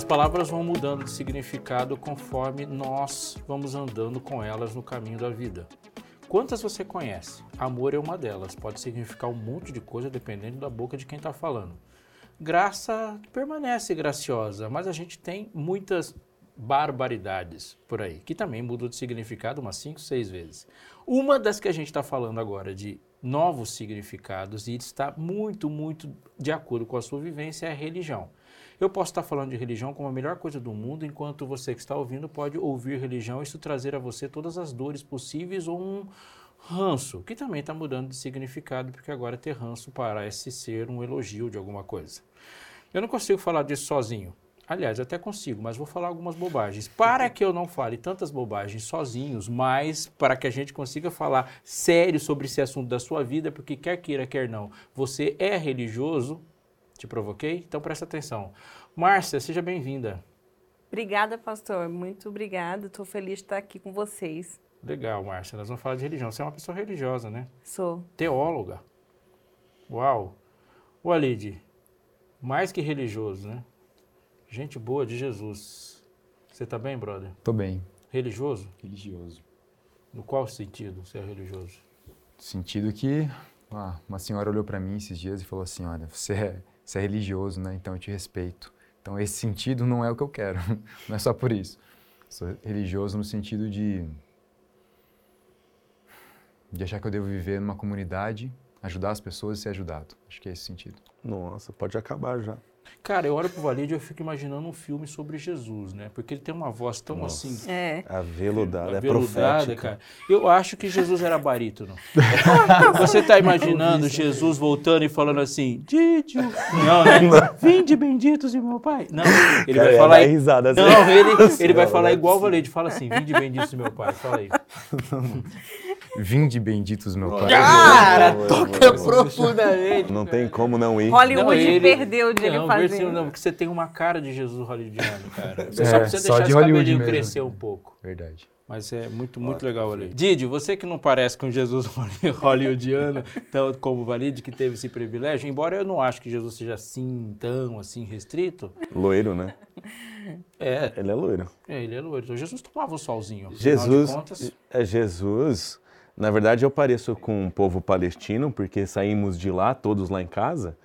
As palavras vão mudando de significado conforme nós vamos andando com elas no caminho da vida. Quantas você conhece? Amor é uma delas, pode significar um monte de coisa dependendo da boca de quem está falando. Graça permanece graciosa, mas a gente tem muitas barbaridades por aí, que também mudou de significado umas 5, 6 vezes. Uma das que a gente está falando agora de novos significados e está muito, muito de acordo com a sua vivência é a religião. Eu posso estar falando de religião como a melhor coisa do mundo, enquanto você que está ouvindo pode ouvir religião e isso trazer a você todas as dores possíveis ou um ranço, que também está mudando de significado, porque agora ter ranço parece ser um elogio de alguma coisa. Eu não consigo falar disso sozinho. Aliás, até consigo, mas vou falar algumas bobagens. Para que eu não fale tantas bobagens sozinhos, mas para que a gente consiga falar sério sobre esse assunto da sua vida, porque quer queira, quer não, você é religioso, te provoquei? Então presta atenção. Márcia, seja bem-vinda. Obrigada, pastor. Muito obrigada. Estou feliz de estar aqui com vocês. Legal, Márcia. Nós vamos falar de religião. Você é uma pessoa religiosa, né? Sou. Teóloga. Uau. O Alide, mais que religioso, né? Gente boa de Jesus. Você tá bem, brother? Tô bem. Religioso? Religioso. No qual sentido você é religioso? Sentido que ah, uma senhora olhou para mim esses dias e falou assim, olha, você é você é religioso, né? Então eu te respeito. Então esse sentido não é o que eu quero. Não é só por isso. Sou religioso no sentido de de achar que eu devo viver numa comunidade, ajudar as pessoas e ser ajudado. Acho que é esse sentido. Nossa, pode acabar já. Cara, eu olho pro Valide e eu fico imaginando um filme sobre Jesus, né? Porque ele tem uma voz tão Nossa. assim. É. Aveludada, é aveludada, profética. cara. Eu acho que Jesus era barítono. Você tá imaginando Jesus voltando e falando assim, Didio. Não, né? Vinde benditos de meu pai. Não, ele Cara, vai falar. dar risada assim. Não, ele, ele vai falar é igual o. Valide. Fala assim, vinde benditos de meu pai. Fala aí. Vinde benditos, meu Pai. Cara, Boa, toca boa, boa. profundamente. Não tem como não ir. Hollywood ele- perdeu de não, ele fazer. versículo Não, porque você tem uma cara de Jesus hollywoodiano, cara. Você É, só precisa só deixar de esse Hollywood cabelinho mesmo. crescer um pouco. Verdade. Mas é muito, muito legal ali. Didi, você que não parece com Jesus hollywoodiano, tão como o Valide, que teve esse privilégio, embora eu não acho que Jesus seja assim, tão assim restrito, Loiro, né? é, Ele é loiro. é, ele é loiro. Então, Jesus tomava o solzinho. Afinal de Jesus, contas, é Jesus. Na verdade, eu pareço com o povo palestino, porque saímos de lá, todos lá em casa,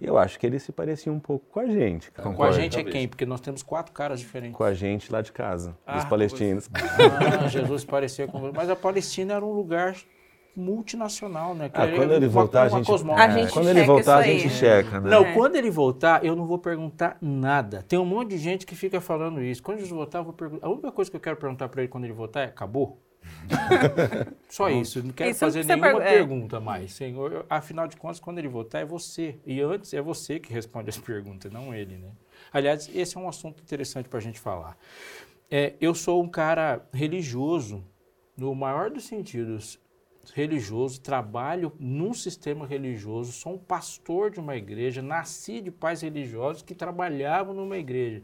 e eu acho que ele se parecia um pouco com a gente, cara. com a gente é quem? Porque nós temos quatro caras diferentes. Com a gente lá de casa, Ah, dos palestinos. Ah, Jesus parecia com... Mas a Palestina era um lugar multinacional, né? Ah, quando ele voltar, a uma gente. A gente quando ele checa voltar, a gente checa, né? Não, É. quando ele voltar, eu não vou perguntar nada. Tem um monte de gente que fica falando isso. Quando Jesus voltar, eu vou perguntar. A única coisa que eu quero perguntar para ele quando ele voltar é: acabou? Só isso. Não quero Isso fazer nenhuma per- é. pergunta mais. Senhor, eu- afinal de contas, quando ele voltar, é você. E antes é você que responde as perguntas, não ele, né? Aliás, esse é um assunto interessante para a gente falar. É, eu sou um cara religioso, no maior dos sentidos religioso, trabalho num sistema religioso, sou um pastor de uma igreja, nasci de pais religiosos que trabalhavam numa igreja.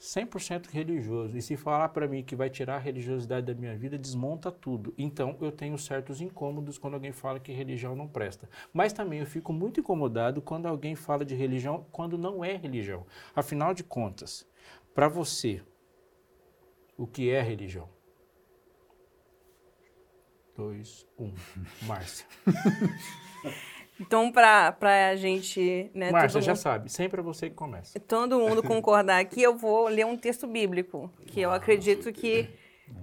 100% religioso. E se falar para mim que vai tirar a religiosidade da minha vida, desmonta tudo. Então, eu tenho certos incômodos quando alguém fala que religião não presta. Mas também eu fico muito incomodado quando alguém fala de religião quando não é religião. Afinal de contas, para você, o que é religião? Dois, um. Márcia. Então, para a gente. Né, Márcia todo já mundo- sabe, sempre é você que começa. todo mundo concordar aqui, eu vou ler um texto bíblico, que eu acredito que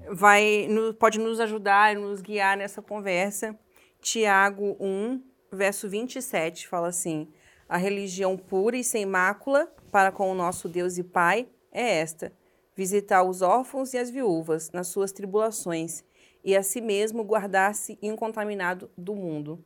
vai, pode nos ajudar, nos guiar nessa conversa. Tiago 1, verso 27, fala assim: A religião pura e sem mácula para com o nosso Deus e Pai é esta: visitar os órfãos e as viúvas nas suas tribulações, e a si mesmo guardar-se incontaminado do mundo.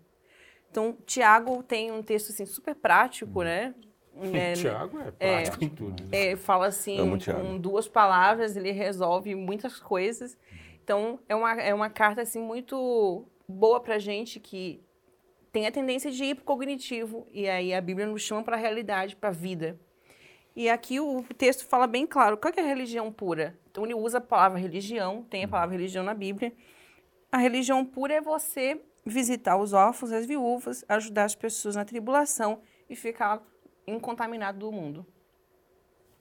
Então, Tiago tem um texto assim, super prático, né? Né, Tiago é prático em tudo. né? é, fala assim, com duas palavras, ele resolve muitas coisas. Então, é uma, é uma carta assim, muito boa pra gente que tem a tendência de ir pro cognitivo. E aí a Bíblia nos chama para a realidade, para a vida. E aqui o texto fala bem claro, qual que é a religião pura? Então ele usa a palavra religião, tem a palavra religião na Bíblia. A religião pura é você visitar os órfãos, as viúvas, ajudar as pessoas na tribulação e ficar incontaminado do mundo.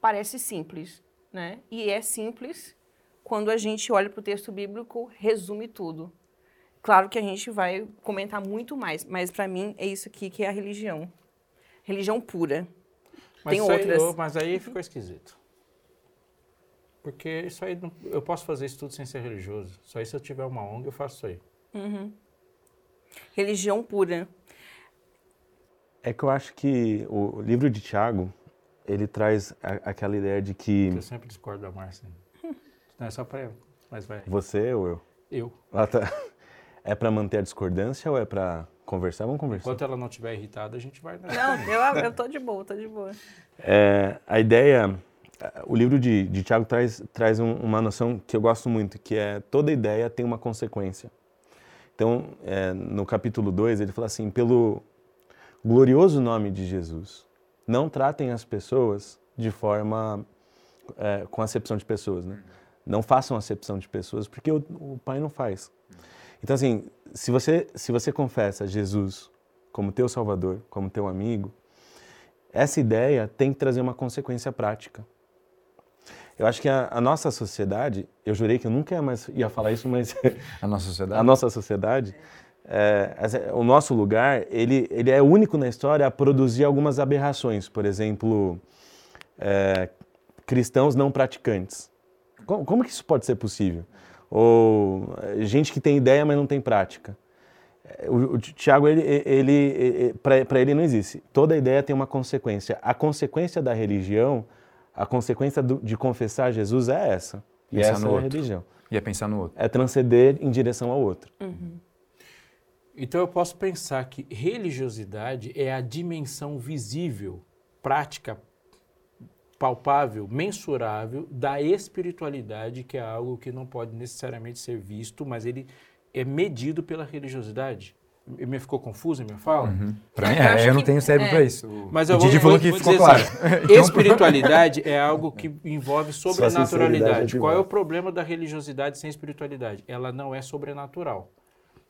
parece simples, né? E é simples quando a gente olha para o texto bíblico, resume tudo. Claro que a gente vai comentar muito mais, mas para mim é isso aqui que é a religião. Religião pura. Mas Tem isso aí- outras. ô, mas aí ficou esquisito. Porque isso aí, eu posso fazer isso tudo sem ser religioso. Só aí se eu tiver uma ONG, eu faço isso aí. Religião pura. É que eu acho que o livro de Tiago, ele traz a- aquela ideia de que Eu sempre discordo da Márcia. Não, é só pra... Mas vai. você ou eu? Eu. Ah, tá. É pra manter a discordância ou é pra conversar? Vamos conversar. Enquanto ela não estiver irritada, a gente vai... Não, eu, eu tô de boa, tô de boa. É, a ideia, o livro de, de Tiago traz, traz um- uma noção que eu gosto muito, que é toda ideia tem uma consequência. Então, é, no capítulo 2, ele fala assim, pelo glorioso nome de Jesus, não tratem as pessoas de forma, é, com acepção de pessoas, né? Não façam acepção de pessoas, porque o, o Pai não faz. Então, assim, se você, se você confessa Jesus como teu Salvador, como teu amigo, essa ideia tem que trazer uma consequência prática. Eu acho que a, a nossa sociedade, eu jurei que eu nunca mais ia falar isso, mas A nossa sociedade? a nossa sociedade, é, essa- o nosso lugar, ele, ele é único na história a produzir algumas aberrações. Por exemplo, é, cristãos não praticantes. Como, como que isso pode ser possível? Ou é, gente que tem ideia, mas não tem prática. É, O, o Tiago, ele, ele, ele para ele não existe. Toda ideia tem uma consequência. A consequência da religião, a consequência do- de confessar Jesus é essa. E Pensar essa no é a outro. religião. Ia pensar no outro. É transcender em direção ao outro. Então eu posso pensar que religiosidade é a dimensão visível, prática, palpável, mensurável da espiritualidade, que é algo que não pode necessariamente ser visto, mas ele é medido pela religiosidade. Me ficou confuso a minha fala? Pra mim, Eu é, eu não que- tenho cérebro é. pra isso. Mas o eu vou, Didi falou vou- que vou ficou dizer claro. assim, espiritualidade é algo que envolve sobrenaturalidade. Qual é o problema da religiosidade sem espiritualidade? Ela não é sobrenatural.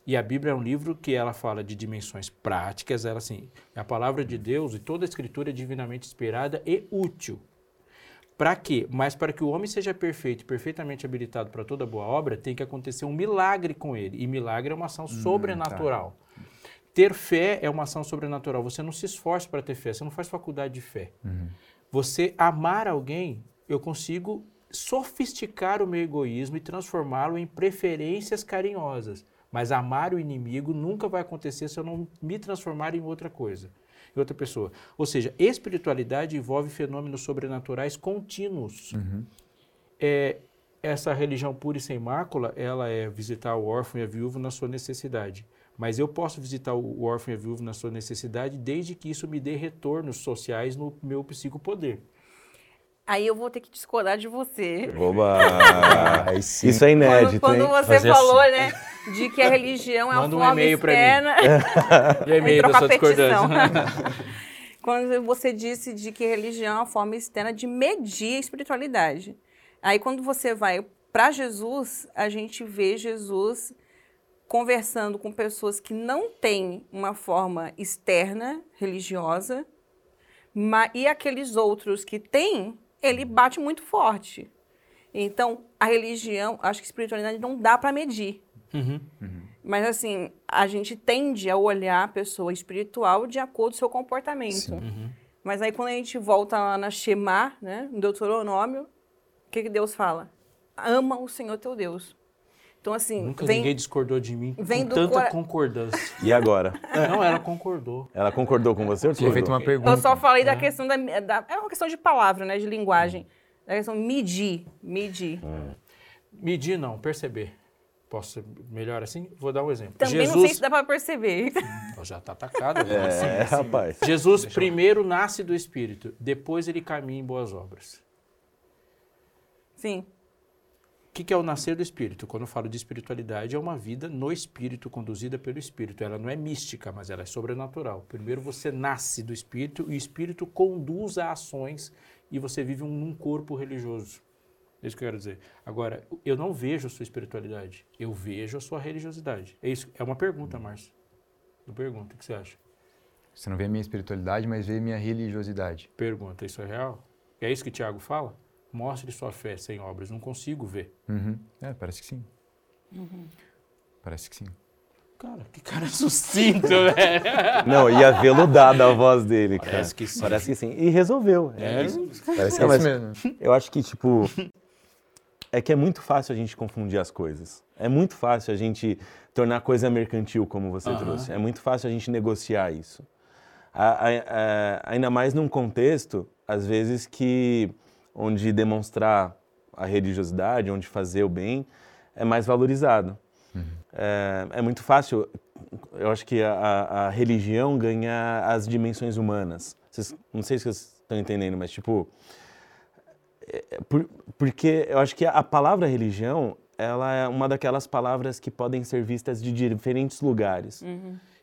E a Bíblia é um livro que ela fala de dimensões práticas, ela assim, a palavra de Deus e toda a escritura é divinamente inspirada e útil. Para quê? Mas para que o homem seja perfeito, e perfeitamente habilitado para toda boa obra, tem que acontecer um milagre com ele. E milagre é uma ação sobrenatural. Ter fé é uma ação sobrenatural. Você não se esforça para ter fé, você não faz faculdade de fé. Você amar alguém, eu consigo sofisticar o meu egoísmo e transformá-lo em preferências carinhosas. Mas amar o inimigo nunca vai acontecer se eu não me transformar em outra coisa, em outra pessoa. Ou seja, espiritualidade envolve fenômenos sobrenaturais contínuos. É, essa religião pura e sem mácula, ela é visitar o órfão e a viúva na sua necessidade. Mas eu posso visitar o órfão e a viúva na sua necessidade desde que isso me dê retornos sociais no meu psicopoder. Aí eu vou ter que discordar de você. Oba! Aí sim. Isso é Quando, inédito, quando hein? você Fazer falou, assim. né, de que a religião é uma Manda um forma e-mail externa. E aí, meio da trocar sua discordância. quando você disse de que religião é uma forma externa de medir a espiritualidade. Aí quando você vai para Jesus, a gente vê Jesus conversando com pessoas que não têm uma forma externa religiosa, ma- e aqueles outros que têm, ele bate muito forte. Então, a religião, acho que espiritualidade não dá para medir. Uhum. Mas assim, a gente tende a olhar a pessoa espiritual de acordo com o seu comportamento. Sim. Mas aí quando a gente volta lá na Shema, né, no Deuteronômio, o que, que Deus fala? Ama o Senhor teu Deus. Então assim, Nunca vem, ninguém discordou de mim vem com do tanta cora- concordância. E agora? Não, ela concordou. Ela concordou com você Tinha feito uma pergunta. eu só falei da questão da, da- é uma questão de palavra, né, de linguagem. Da questão medir, medir. Medir não, perceber. Posso ser melhor assim? Vou dar um exemplo. Também Jesus não sei se dá para perceber. Já está atacado. agora. É, rapaz. Jesus primeiro nasce do Espírito, depois ele caminha em boas obras. Sim. O que, que é o nascer do Espírito? Quando eu falo de espiritualidade, é uma vida no Espírito, conduzida pelo Espírito. Ela não é mística, mas ela é sobrenatural. Primeiro você nasce do Espírito e o Espírito conduz a ações e você vive um, num corpo religioso. É isso que eu quero dizer. Agora, eu não vejo a sua espiritualidade, eu vejo a sua religiosidade. É isso. É uma pergunta, Márcio. Eu pergunto, o que você acha? Você não vê a minha espiritualidade, mas vê a minha religiosidade. Pergunta, isso é real? É isso que Tiago fala? Mostre sua fé sem obras. Não consigo ver. Uhum. É, parece que sim. Parece que sim. Cara, que cara sucinto, velho. Não, ia veludada a voz dele, cara. Parece que sim. Parece que sim. E resolveu. É, Parece que É mas isso mesmo. Eu acho que, tipo, é que é muito fácil a gente confundir as coisas. É muito fácil a gente tornar coisa mercantil, como você Aham. trouxe. É muito fácil a gente negociar isso. A- a- a- ainda mais num contexto, às vezes, que onde demonstrar a religiosidade, onde fazer o bem, é mais valorizado. É, é muito fácil, eu acho que a religião ganha as dimensões humanas. Vocês- não sei se vocês estão entendendo, mas tipo, por- porque eu acho que a palavra religião, ela é uma daquelas palavras que podem ser vistas de diferentes lugares.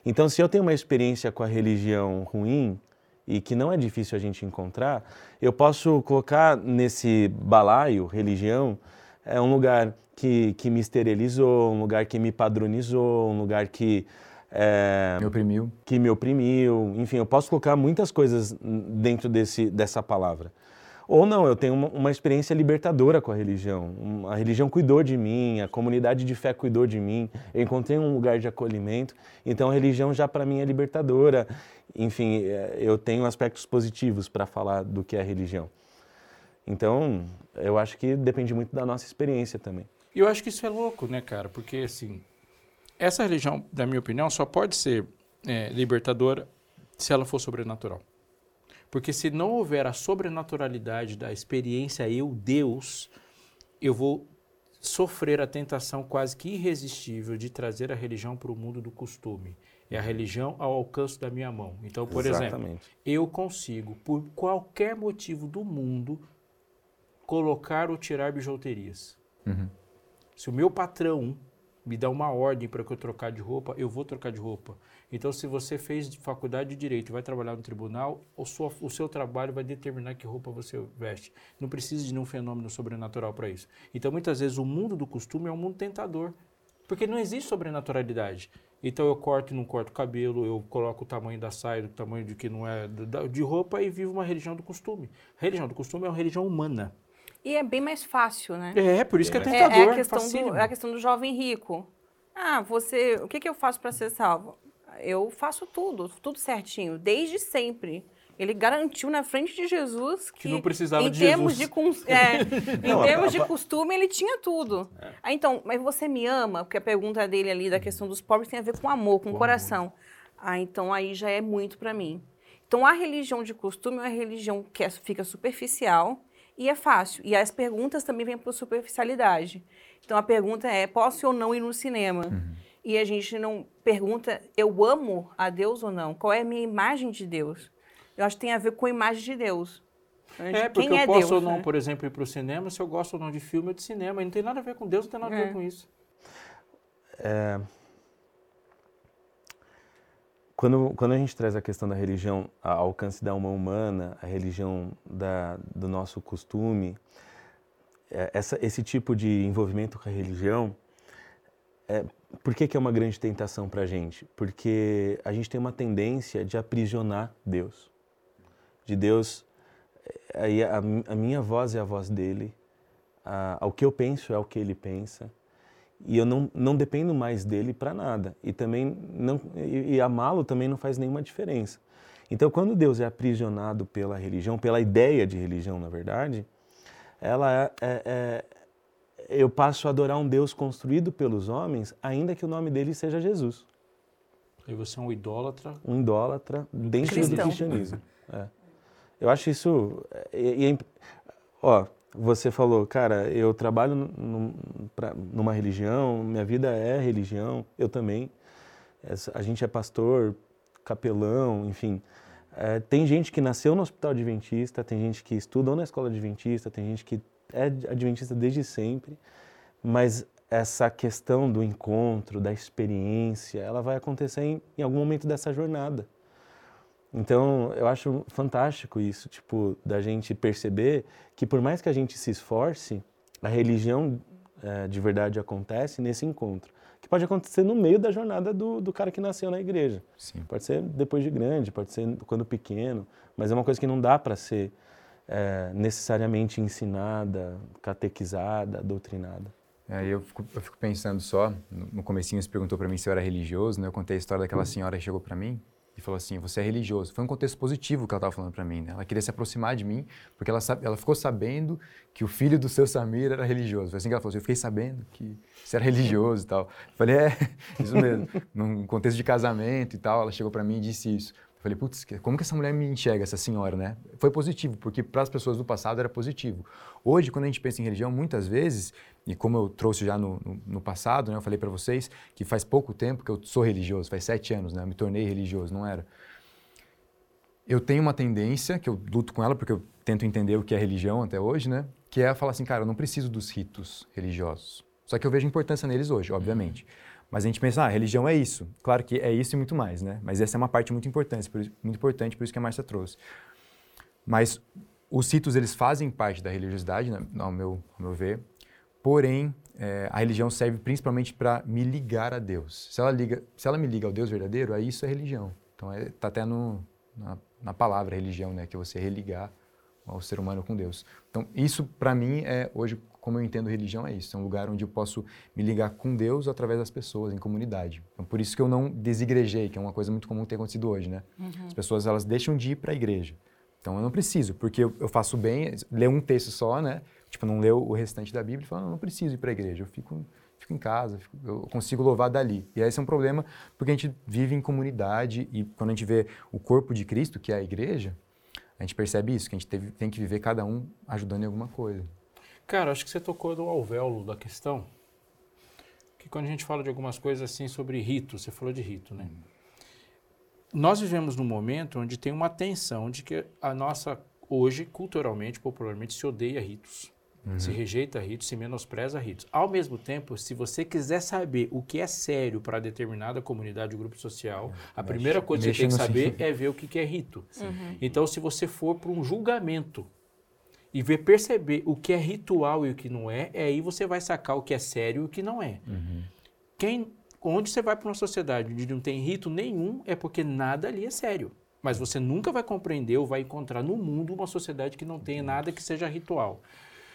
Então, se eu tenho uma experiência com a religião ruim e que não é difícil a gente encontrar, eu posso colocar nesse balaio, religião, é um lugar que, que me esterilizou, um lugar que me padronizou, um lugar que é, Me oprimiu. que me oprimiu. Enfim, eu posso colocar muitas coisas dentro desse, dessa palavra. Ou não, eu tenho uma, uma experiência libertadora com a religião. A religião cuidou de mim, a comunidade de fé cuidou de mim. Eu encontrei um lugar de acolhimento. Então a religião já para mim é libertadora. Enfim, é, eu tenho aspectos positivos para falar do que é religião. Então, eu acho que depende muito da nossa experiência também. E eu acho que isso é louco, né, cara? Porque, assim, essa religião, na minha opinião, só pode ser é, libertadora se ela for sobrenatural. Porque se não houver a sobrenaturalidade da experiência eu, Deus, eu vou sofrer a tentação quase que irresistível de trazer a religião para o mundo do costume. É a religião ao alcance da minha mão. Então, por exemplo, Exatamente. eu consigo, por qualquer motivo do mundo, colocar ou tirar bijuterias. Uhum. Se o meu patrão me dá uma ordem para que eu trocar de roupa, eu vou trocar de roupa. Então, se você fez faculdade de direito e vai trabalhar no tribunal, o, sua- o seu trabalho vai determinar que roupa você veste. Não precisa de nenhum fenômeno sobrenatural para isso. Então, muitas vezes, o mundo do costume é um mundo tentador, porque não existe sobrenaturalidade. Então, eu corto e não corto cabelo, eu coloco o tamanho da saia, o tamanho de que não é de roupa e vivo uma religião do costume. A religião do costume é uma religião humana. E é bem mais fácil, né? É, por isso que é É, tentador. é a, questão do, é a questão do jovem rico. Ah, você. O que, que eu faço para ser salvo? Eu faço tudo, tudo certinho, desde sempre. Ele garantiu na frente de Jesus que, Que não precisava em de termos Jesus. de é, em Não, a- termos de a- costume ele tinha tudo. Ah, então, mas você me ama? Porque a pergunta dele ali da questão dos pobres tem a ver com amor, com coração. Ah, então aí já é muito para mim. Então a religião de costume é uma religião que é- fica superficial e é fácil. E as perguntas também vêm por superficialidade. Então a pergunta é: posso ou não ir no cinema? E a gente não pergunta: eu amo a Deus ou não? Qual é a minha imagem de Deus? Eu acho que tem a ver com a imagem de Deus. É, porque Quem eu é posso Deus, ou não, né? por exemplo, ir para o cinema, se eu gosto ou não de filme ou de cinema. E não tem nada a ver com Deus, não tem nada a ver É. com isso. Quando, quando a gente traz a questão da religião ao alcance da alma humana, a religião da, do nosso costume, é, essa, esse tipo de envolvimento com a religião, é, por que, que é uma grande tentação para a gente? Porque a gente tem uma tendência de aprisionar Deus. De Deus, é, aí a, a minha voz é a voz dele, a, o que eu penso é o que ele pensa, e eu não, não dependo mais dele para nada. E também não e, e amá-lo também não faz nenhuma diferença. Então, quando Deus é aprisionado pela religião, pela ideia de religião, na verdade, ela é, é- é- eu passo a adorar um Deus construído pelos homens, ainda que o nome dele seja Jesus, E você é um idólatra. um idólatra dentro do Cristão. cristianismo. É. Eu acho isso. e- e é ó, você falou, cara, eu trabalho num- pra- numa religião, minha vida é religião, eu também. A gente é pastor, capelão, enfim. É, tem gente que nasceu no hospital adventista, tem gente que estudou na escola adventista, tem gente que é adventista desde sempre, mas essa questão do encontro, da experiência, ela vai acontecer em, em algum momento dessa jornada. Então, eu acho fantástico isso, tipo, da gente perceber que por mais que a gente se esforce, a religião eh, de verdade acontece nesse encontro. Que pode acontecer no meio da jornada do, do cara que nasceu na igreja. Sim. Pode ser depois de grande, pode ser quando pequeno, mas é uma coisa que não dá para ser é, necessariamente ensinada, catequizada, doutrinada. É, eu, fico, eu fico pensando só, no, no comecinho você perguntou para mim se eu era religioso, né? Eu contei a história daquela senhora que chegou para mim e falou assim, você é religioso. Foi um contexto positivo que ela estava falando para mim, né? Ela queria se aproximar de mim, porque ela, ela ficou sabendo que o filho do seu Samir era religioso. Foi assim que ela falou, eu fiquei sabendo que você era religioso e tal. Eu falei, é, isso mesmo. Num contexto de casamento e tal, ela chegou para mim e disse isso. Falei, putz, como que essa mulher me enxerga, essa senhora, né? Foi positivo, porque para as pessoas do passado era positivo. Hoje, quando a gente pensa em religião, muitas vezes, e como eu trouxe já no, no, no passado, né, eu falei para vocês que faz pouco tempo que eu sou religioso, faz sete anos, né? Eu me tornei religioso, não era. Eu tenho uma tendência, que eu luto com ela, porque eu tento entender o que é religião até hoje, né? Que é falar assim, cara, eu não preciso dos ritos religiosos. Só que eu vejo importância neles hoje, obviamente. Mas a gente pensa, ah, religião é isso. Claro que é isso e muito mais, né? Mas essa é uma parte muito importante, muito importante, por isso que a Márcia trouxe. Mas os ritos, eles fazem parte da religiosidade, né, ao, meu, ao meu ver. Porém, é, a religião serve principalmente para me ligar a Deus. Se ela, liga, se ela me liga ao Deus verdadeiro, aí isso é religião. Então, está é, tá até no, na, na palavra religião, né? Que é você religar ao ser humano com Deus. Então, isso para mim é hoje como eu entendo religião é isso, é um lugar onde eu posso me ligar com Deus através das pessoas, em comunidade. Então, por isso que eu não desigrejei, que é uma coisa muito comum ter acontecido hoje, né? Uhum. As pessoas elas deixam de ir para a igreja. Então eu não preciso, porque eu, eu, faço bem, ler um texto só, né? Tipo, não ler o restante da Bíblia e falar, não, não preciso ir para a igreja, eu fico, fico em casa, eu consigo louvar dali. E esse é um problema porque a gente vive em comunidade e quando a gente vê o corpo de Cristo, que é a igreja, a gente percebe isso, que a gente teve, tem que viver cada um ajudando em alguma coisa. Cara, acho que você tocou no alvéolo da questão. Que quando a gente fala de algumas coisas assim sobre rito, você falou de rito, né? Nós vivemos num momento onde tem uma tensão de que a nossa, hoje, culturalmente, popularmente, se odeia ritos. Uhum. Se rejeita ritos, se menospreza ritos. Ao mesmo tempo, se você quiser saber o que é sério para determinada comunidade ou grupo social, a mexe, primeira coisa que você tem que saber é ver o que é rito. Uhum. Então, se você for para um julgamento e ver perceber o que é ritual e o que não é, é aí você vai sacar o que é sério e o que não é. Uhum. Quem, onde você vai para uma sociedade onde não tem rito nenhum, é porque nada ali é sério. Mas você nunca vai compreender ou vai encontrar no mundo uma sociedade que não tenha nada que seja ritual.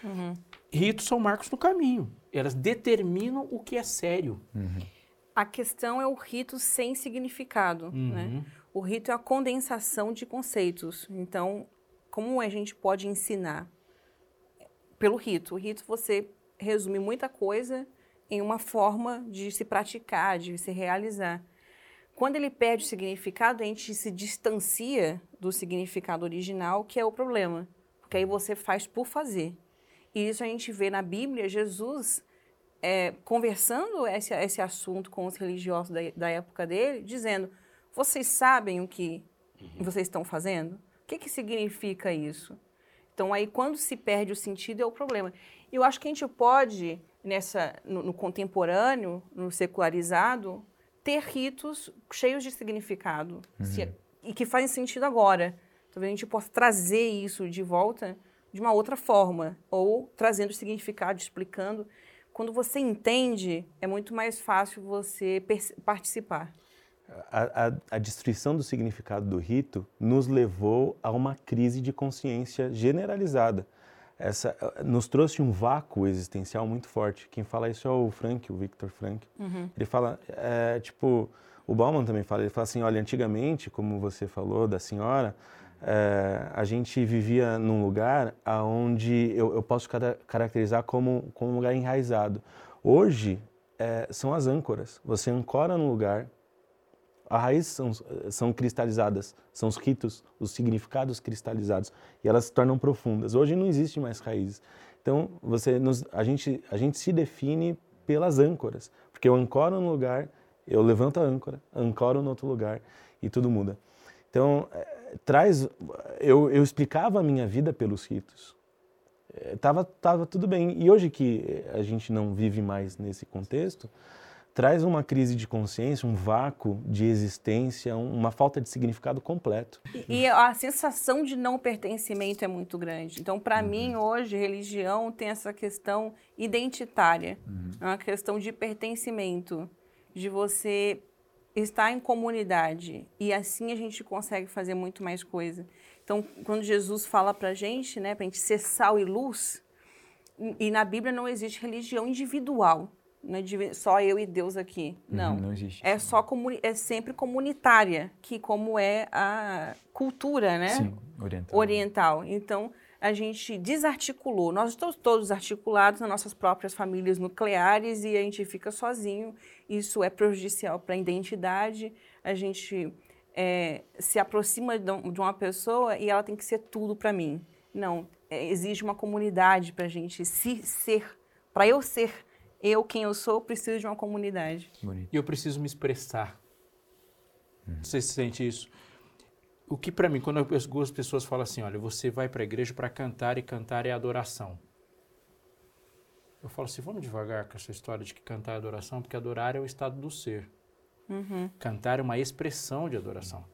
Uhum. Ritos são marcos no caminho. Elas determinam o que é sério. Uhum. A questão é o rito sem significado. Né? Uhum. O rito é a condensação de conceitos. Então, como a gente pode ensinar? Pelo rito. O rito você resume muita coisa em uma forma de se praticar, de se realizar. Quando ele perde o significado, a gente se distancia do significado original, que é o problema. Porque aí você faz por fazer. E isso a gente vê na Bíblia, Jesus é, conversando esse, esse assunto com os religiosos da, da época dele, dizendo: Vocês sabem o que vocês estão fazendo? Que, que significa isso? Então, aí, quando se perde o sentido, é o problema. Eu acho que a gente pode, nessa, no, no contemporâneo, no secularizado, ter ritos cheios de significado uhum. se, e que fazem sentido agora. Talvez a gente possa trazer isso de volta de uma outra forma, ou trazendo significado, explicando. Quando você entende, é muito mais fácil você participar a, a, a, destruição do significado do rito nos levou a uma crise de consciência generalizada. Essa, nos trouxe um vácuo existencial muito forte. Quem fala isso é o Frank, o Victor Frank. Uhum. Ele fala, é, tipo, o Bauman também fala, ele fala assim, olha, antigamente, como você falou da senhora, é, a gente vivia num lugar onde eu, eu posso caracterizar como, como um lugar enraizado. Hoje, é, são as âncoras. Você ancora num lugar, a raiz são, são cristalizadas, são os ritos, os significados cristalizados, e elas se tornam profundas. Hoje não existe mais raízes. Então, você nos, a, gente, a gente se define pelas âncoras, porque eu ancoro no lugar, eu levanto a âncora, ancoro no outro lugar e tudo muda. Então, é, traz, eu, eu explicava a minha vida pelos ritos. É, tava, tava tudo bem. E hoje que a gente não vive mais nesse contexto, traz uma crise de consciência, um vácuo de existência, uma falta de significado completo. E, e a sensação de não pertencimento é muito grande. Então, para uhum. mim, hoje, religião tem essa questão identitária, uhum. É uma questão de pertencimento, de você estar em comunidade e assim a gente consegue fazer muito mais coisa. Então, quando Jesus fala para a gente, né, para a gente ser sal e luz, e na Bíblia não existe religião individual, não é só eu e Deus aqui, Uhum, não. não existe. É só comuni é sempre comunitária, que como é a cultura, né? Sim, oriental. oriental. Então, a gente desarticulou. Nós estamos todos articulados nas nossas próprias famílias nucleares e a gente fica sozinho. Isso é prejudicial para a identidade. A gente é, se aproxima de de uma pessoa e ela tem que ser tudo para mim. Não, é, exige uma comunidade para a gente se ser. Para eu ser eu quem eu sou, preciso de uma comunidade. Bonito. E eu preciso me expressar. Você sente isso? O que para mim, quando algumas pessoas falam assim, olha, você vai para a igreja para cantar e cantar é adoração. Eu falo assim, vamos devagar com essa história de que cantar é adoração, porque adorar é o estado do ser. Cantar é uma expressão de adoração.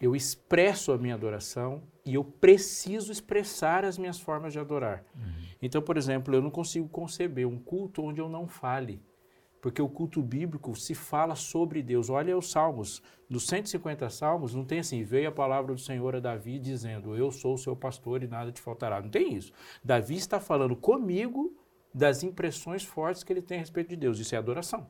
Eu expresso a minha adoração e eu preciso expressar as minhas formas de adorar. Então, por exemplo, eu não consigo conceber um culto onde eu não fale. Porque o culto bíblico se fala sobre Deus. Olha os salmos. Dos 150 salmos, não tem assim, veio a palavra do Senhor a Davi dizendo, eu sou o seu pastor e nada te faltará. Não tem isso. Davi está falando comigo das impressões fortes que ele tem a respeito de Deus. Isso é adoração.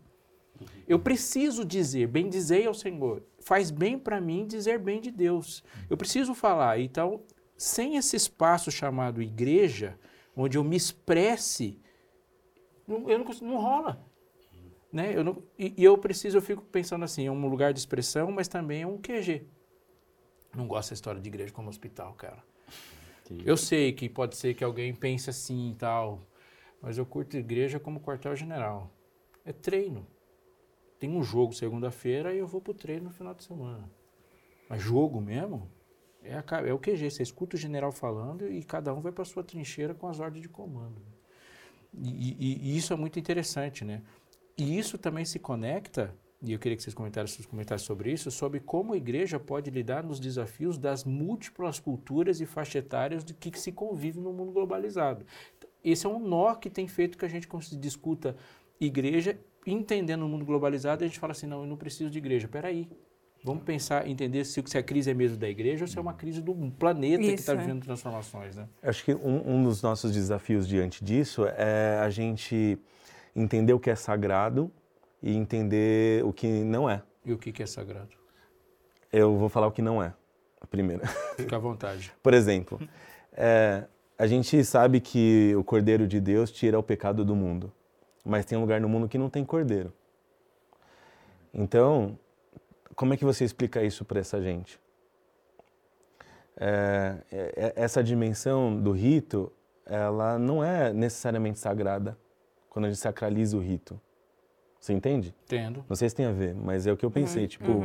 Eu preciso dizer, bendizei ao Senhor. Faz bem para mim dizer bem de Deus. Eu preciso falar. Então, sem esse espaço chamado igreja, onde eu me expresse, não, eu não, não rola. Né? Eu não, e, e eu preciso, eu fico pensando assim, é um lugar de expressão, mas também é um QG. Não gosto dessa história de igreja como hospital, cara. Eu sei que pode ser que alguém pense assim e tal, mas eu curto igreja como quartel-general. É treino. Tem um jogo segunda-feira e eu vou pro treino no final de semana. Mas jogo mesmo é, a é o QG. Você escuta o general falando e cada um vai para sua trincheira com as ordens de comando. E, e- e isso é muito interessante, né? E isso também se conecta, e eu queria que vocês comentassem comentários sobre isso, sobre como a igreja pode lidar nos desafios das múltiplas culturas e faixas etárias de que se convive no mundo globalizado. Esse é um nó que tem feito que a gente discuta igreja, entendendo o mundo globalizado, a gente fala assim, não, eu não preciso de igreja. Peraí, vamos pensar, entender se, se a crise é mesmo da igreja ou se é uma crise do planeta que Isso, está é. vivendo transformações, né? Acho que um, um dos nossos desafios diante disso é a gente entender o que é sagrado e entender o que não é. E o que, que é sagrado? Eu vou falar o que não é, primeiro. Fica à vontade. Por exemplo, é, a gente sabe que o Cordeiro de Deus tira o pecado do mundo, mas tem um lugar no mundo que não tem Cordeiro. Então, como é que você explica isso para essa gente? É, é- é- essa dimensão do rito, ela não é necessariamente sagrada quando a gente sacraliza o rito. Você entende? Entendo. Não sei se tem a ver, mas é o que eu pensei. Tipo,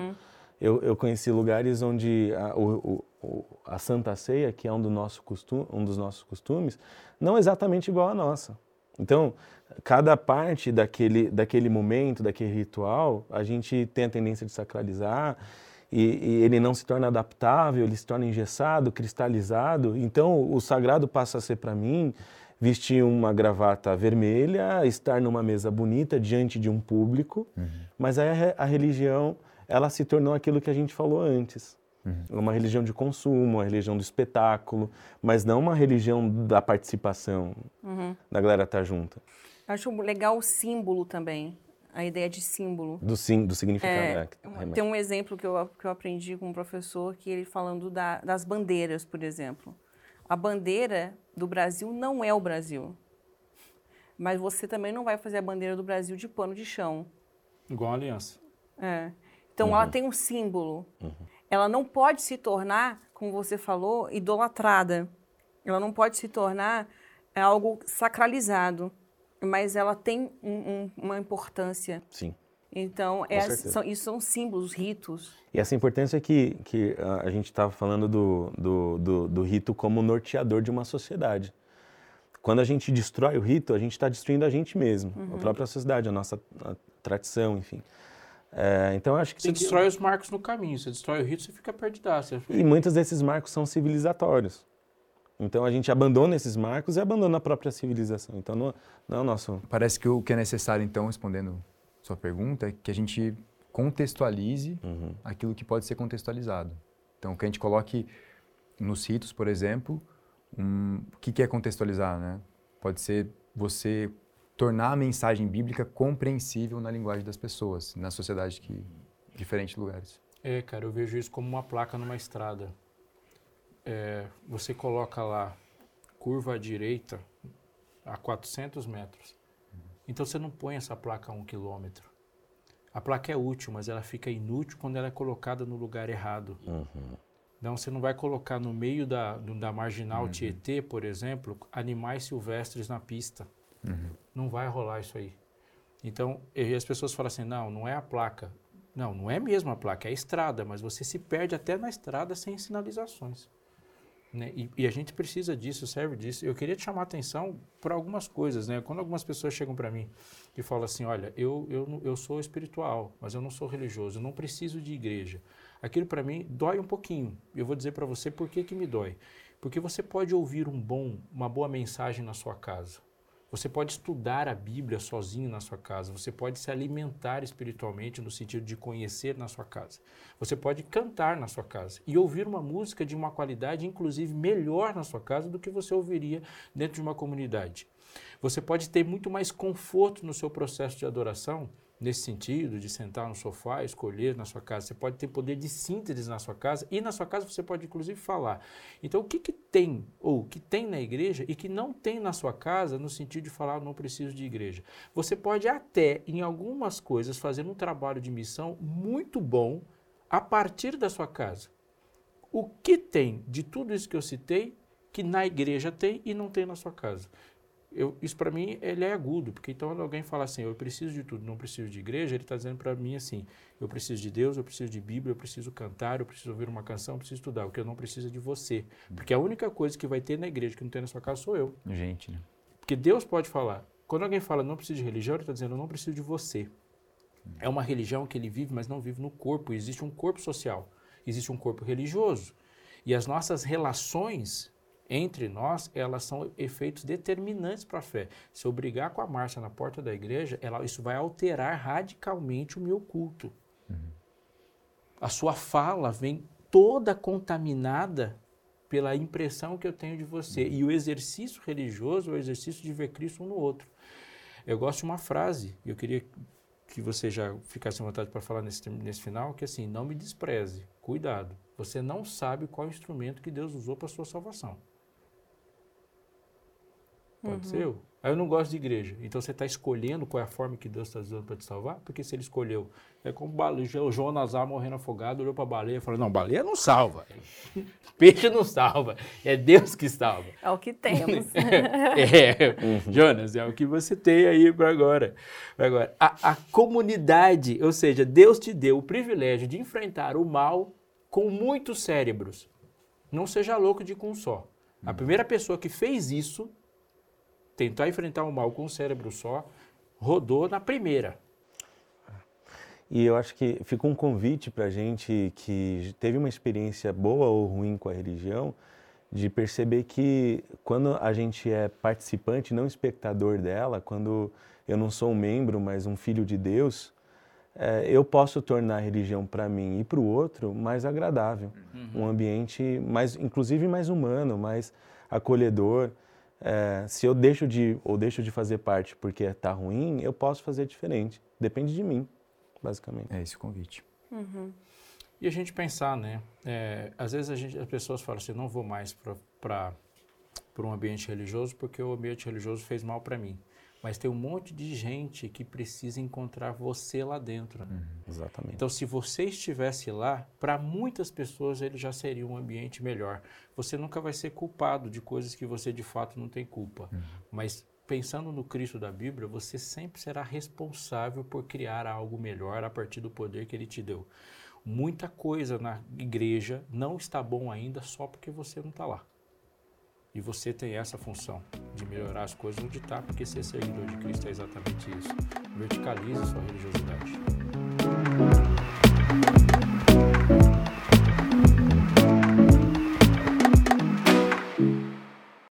eu, eu conheci lugares onde a, o- o- a Santa Ceia, que é um, do nosso um dos nossos costumes, não é exatamente igual à nossa. Então, cada parte daquele, daquele momento, daquele ritual, a gente tem a tendência de sacralizar e, e ele não se torna adaptável, ele se torna engessado, cristalizado. Então, o sagrado passa a ser para mim vestir uma gravata vermelha, estar numa mesa bonita diante de um público, mas aí a, a religião ela se tornou aquilo que a gente falou antes. Uma religião de consumo, uma religião do espetáculo, mas não uma religião da participação, da galera estar junta, Acho legal o símbolo também, a ideia de símbolo. do, sim, do significado. É, é, tem um exemplo que eu, que eu aprendi com um professor, que ele falando da- das bandeiras, por exemplo. A bandeira do Brasil não é o Brasil. Mas você também não vai fazer a bandeira do Brasil de pano de chão. Igual a aliança. É. Então, ela tem um símbolo. Ela não pode se tornar, como você falou, idolatrada. Ela não pode se tornar é, algo sacralizado. Mas ela tem um- um- uma importância. Sim. Então, é, são, isso são símbolos, ritos. E essa importância que, que a, gente estava falando do, do, do, do rito como norteador de uma sociedade. Quando a gente destrói o rito, a gente está destruindo a gente mesmo, a própria sociedade, a nossa a tradição, enfim. É, então, acho que Você tem que- destrói os marcos no caminho, você destrói o rito, você fica perdidaço. E muitos desses marcos são civilizatórios. Então a gente abandona esses marcos e abandona a própria civilização. Então não, não é o nosso. Parece que o que é necessário, então, respondendo sua pergunta, é que a gente contextualize Uhum. aquilo que pode ser contextualizado. Então, que a gente coloque nos ritos, por exemplo, um, o que, que é contextualizar, né? Pode ser você tornar a mensagem bíblica compreensível na linguagem das pessoas, na sociedade que diferentes lugares. É, cara, eu vejo isso como uma placa numa estrada. É, você coloca lá curva à direita a 400 metros. Então você não põe essa placa a um quilômetro. A placa é útil, mas ela fica inútil quando ela é colocada no lugar errado. Uhum. Então você não vai colocar no meio da, do- da marginal Tietê, por exemplo, animais silvestres na pista. Não vai rolar isso aí. Então, e as pessoas falam assim, não, não é a placa. Não, não é mesmo a placa, é a estrada, mas você se perde até na estrada sem sinalizações. né? E, e a gente precisa disso, serve disso. Eu queria te chamar a atenção para algumas coisas, né? Quando algumas pessoas chegam para mim e falam assim, olha, eu, eu, eu sou espiritual, mas eu não sou religioso, eu não preciso de igreja. Aquilo para mim dói um pouquinho. Eu vou dizer para você por que, que me dói. Porque você pode ouvir um bom, uma boa mensagem na sua casa. Você pode estudar a Bíblia sozinho na sua casa. Você pode se alimentar espiritualmente no sentido de conhecer na sua casa. Você pode cantar na sua casa e ouvir uma música de uma qualidade, inclusive melhor na sua casa do que você ouviria dentro de uma comunidade. Você pode ter muito mais conforto no seu processo de adoração, nesse sentido, de sentar no sofá, escolher na sua casa. Você pode ter poder de síntese na sua casa e na sua casa você pode inclusive falar. Então, o que, que tem, ou que tem na igreja e que não tem na sua casa, no sentido de falar, não preciso de igreja? Você pode até, em algumas coisas, fazer um trabalho de missão muito bom a partir da sua casa. O que tem de tudo isso que eu citei que na igreja tem e não tem na sua casa? Eu, isso para mim ele é agudo, porque então quando alguém fala assim, eu preciso de tudo, não preciso de igreja, ele está dizendo para mim assim, eu preciso de Deus, eu preciso de Bíblia, eu preciso cantar, eu preciso ouvir uma canção, eu preciso estudar, o que eu não preciso é de você. Porque a única coisa que vai ter na igreja que não tem na sua casa sou eu. Gente, né? Porque Deus pode falar. Quando alguém fala não preciso de religião, ele está dizendo eu não preciso de você. É uma religião que ele vive, mas não vive no corpo. Existe um corpo social, existe um corpo religioso. E as nossas relações entre nós, elas são efeitos determinantes para a fé. Se eu brigar com a Márcia na porta da igreja, ela, isso vai alterar radicalmente o meu culto. A sua fala vem toda contaminada pela impressão que eu tenho de você. E o exercício religioso é o exercício de ver Cristo um no outro. Eu gosto de uma frase, e eu queria que você já ficasse à vontade para falar nesse, nesse final, que é assim, não me despreze, cuidado. Você não sabe qual instrumento que Deus usou para a sua salvação. Pode ser eu. Aí eu não gosto de igreja. Então você está escolhendo qual é a forma que Deus está usando para te salvar? Porque se ele escolheu, é como bale- o Jonas lá morrendo afogado, olhou para a baleia e falou: Não, baleia não salva. Peixe não salva. É Deus que salva. É o que temos. É, Jonas, é o que você tem aí para agora. Pra agora. A, a comunidade, ou seja, Deus te deu o privilégio de enfrentar o mal com muitos cérebros. Não seja louco de com um só. A primeira pessoa que fez isso, tentar enfrentar o mal com um cérebro só, rodou na primeira. E eu acho que fica um convite para gente que teve uma experiência boa ou ruim com a religião, de perceber que quando a gente é participante, não espectador dela, quando eu não sou um membro, mas um filho de Deus, eh, eu posso tornar a religião para mim e para o outro mais agradável, um ambiente mais, inclusive mais humano, mais acolhedor. Eh, se eu deixo de ou deixo de fazer parte porque está ruim, eu posso fazer diferente. Depende de mim basicamente. É esse o convite. E a gente pensar, né? é, às vezes a gente, as pessoas falam assim, não vou mais para um ambiente religioso porque o ambiente religioso fez mal para mim. Mas tem um monte de gente que precisa encontrar você lá dentro. Exatamente. Então, se você estivesse lá, para muitas pessoas ele já seria um ambiente melhor. Você nunca vai ser culpado de coisas que você de fato não tem culpa. Mas pensando no Cristo da Bíblia, você sempre será responsável por criar algo melhor a partir do poder que ele te deu. Muita coisa na igreja não está bom ainda só porque você não está lá. E você tem essa função de melhorar as coisas onde está, porque ser seguidor de Cristo é exatamente isso. Verticalize sua religiosidade.